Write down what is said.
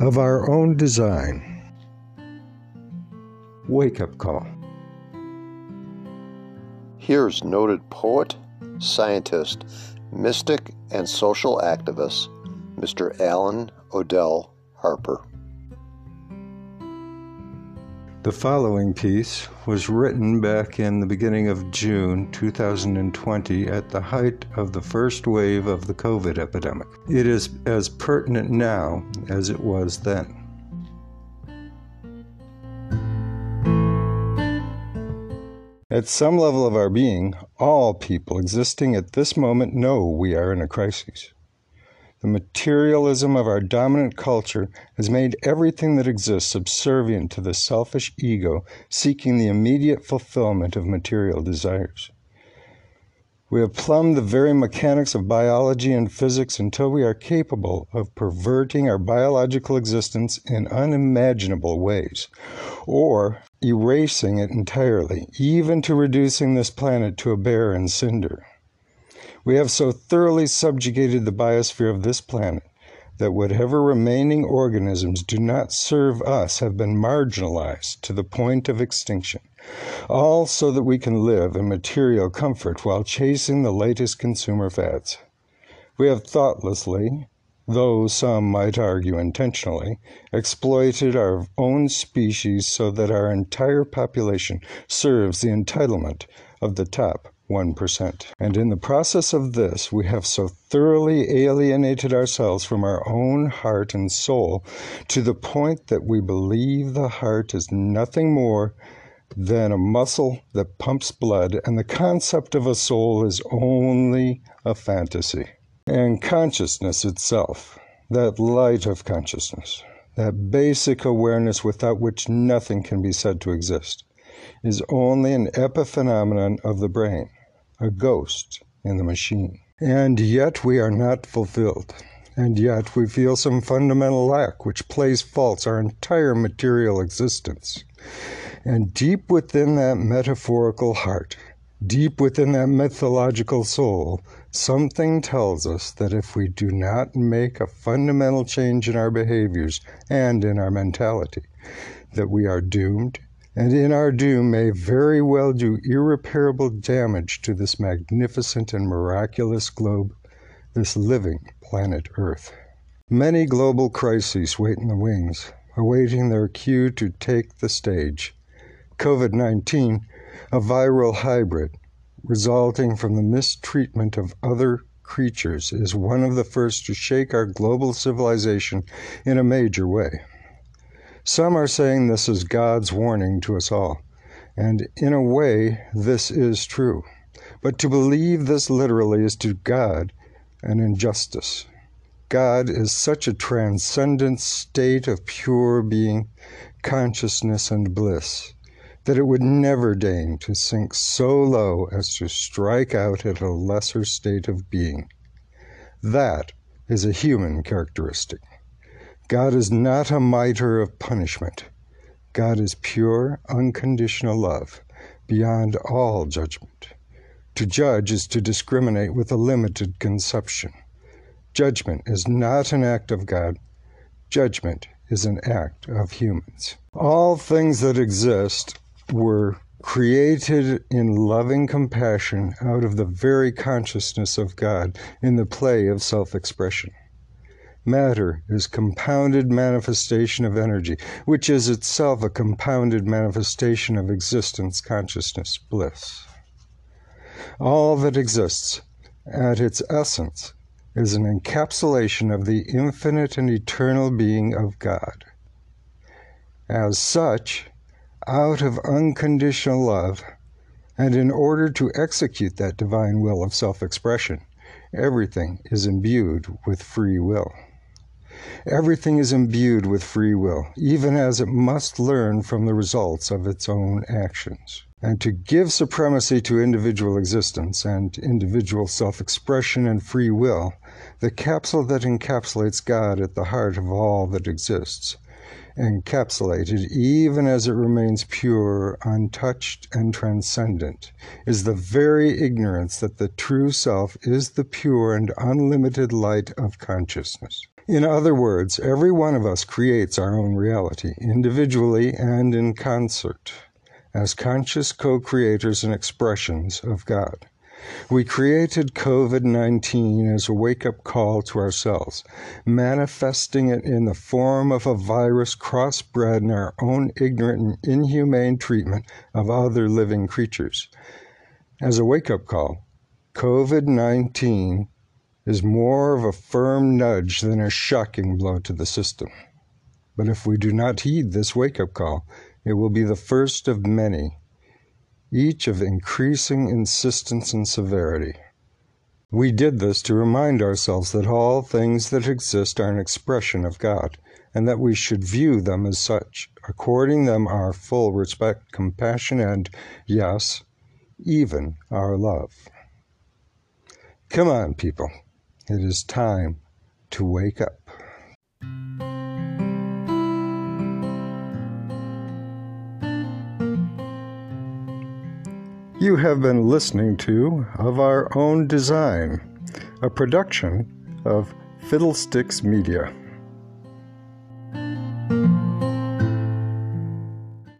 of our own design. Wake up call. Here's noted poet, scientist, mystic, and social activist, Mr. Alan Odell Harper. The following piece was written back in the beginning of June 2020 at the height of the first wave of the COVID epidemic. It is as pertinent now as it was then. At some level of our being, all people existing at this moment know we are in a crisis. The materialism of our dominant culture has made everything that exists subservient to the selfish ego seeking the immediate fulfillment of material desires. We have plumbed the very mechanics of biology and physics until we are capable of perverting our biological existence in unimaginable ways, or erasing it entirely, even to reducing this planet to a barren cinder. We have so thoroughly subjugated the biosphere of this planet that whatever remaining organisms do not serve us have been marginalized to the point of extinction, all so that we can live in material comfort while chasing the latest consumer fads. We have thoughtlessly, though some might argue intentionally, exploited our own species so that our entire population serves the entitlement of the top 1%. And in the process of this, we have so thoroughly alienated ourselves from our own heart and soul to the point that we believe the heart is nothing more than a muscle that pumps blood, and the concept of a soul is only a fantasy. And consciousness itself, that light of consciousness, that basic awareness without which nothing can be said to exist, is only an epiphenomenon of the brain a ghost in the machine. And yet we are not fulfilled. And yet we feel some fundamental lack which plays false our entire material existence. And deep within that metaphorical heart, deep within that mythological soul, something tells us that if we do not make a fundamental change in our behaviors and in our mentality, that we are doomed and in our doom may very well do irreparable damage to this magnificent and miraculous globe, this living planet Earth. Many global crises wait in the wings, awaiting their cue to take the stage. COVID 19, a viral hybrid resulting from the mistreatment of other creatures, is one of the first to shake our global civilization in a major way. Some are saying this is God's warning to us all. And in a way, this is true. But to believe this literally is to God an injustice. God is such a transcendent state of pure being, consciousness, and bliss that it would never deign to sink so low as to strike out at a lesser state of being. That is a human characteristic. God is not a mitre of punishment. God is pure, unconditional love, beyond all judgment. To judge is to discriminate with a limited conception. Judgment is not an act of God, judgment is an act of humans. All things that exist were created in loving compassion out of the very consciousness of God in the play of self expression. Matter is compounded manifestation of energy, which is itself a compounded manifestation of existence, consciousness, bliss. All that exists, at its essence, is an encapsulation of the infinite and eternal being of God. As such, out of unconditional love, and in order to execute that divine will of self expression, everything is imbued with free will. Everything is imbued with free will, even as it must learn from the results of its own actions. And to give supremacy to individual existence and individual self expression and free will, the capsule that encapsulates God at the heart of all that exists, encapsulated even as it remains pure, untouched, and transcendent, is the very ignorance that the true self is the pure and unlimited light of consciousness. In other words, every one of us creates our own reality, individually and in concert, as conscious co creators and expressions of God. We created COVID 19 as a wake up call to ourselves, manifesting it in the form of a virus crossbred in our own ignorant and inhumane treatment of other living creatures. As a wake up call, COVID 19 is more of a firm nudge than a shocking blow to the system. But if we do not heed this wake up call, it will be the first of many, each of increasing insistence and severity. We did this to remind ourselves that all things that exist are an expression of God, and that we should view them as such, according them our full respect, compassion, and, yes, even our love. Come on, people. It is time to wake up. You have been listening to Of Our Own Design, a production of Fiddlesticks Media.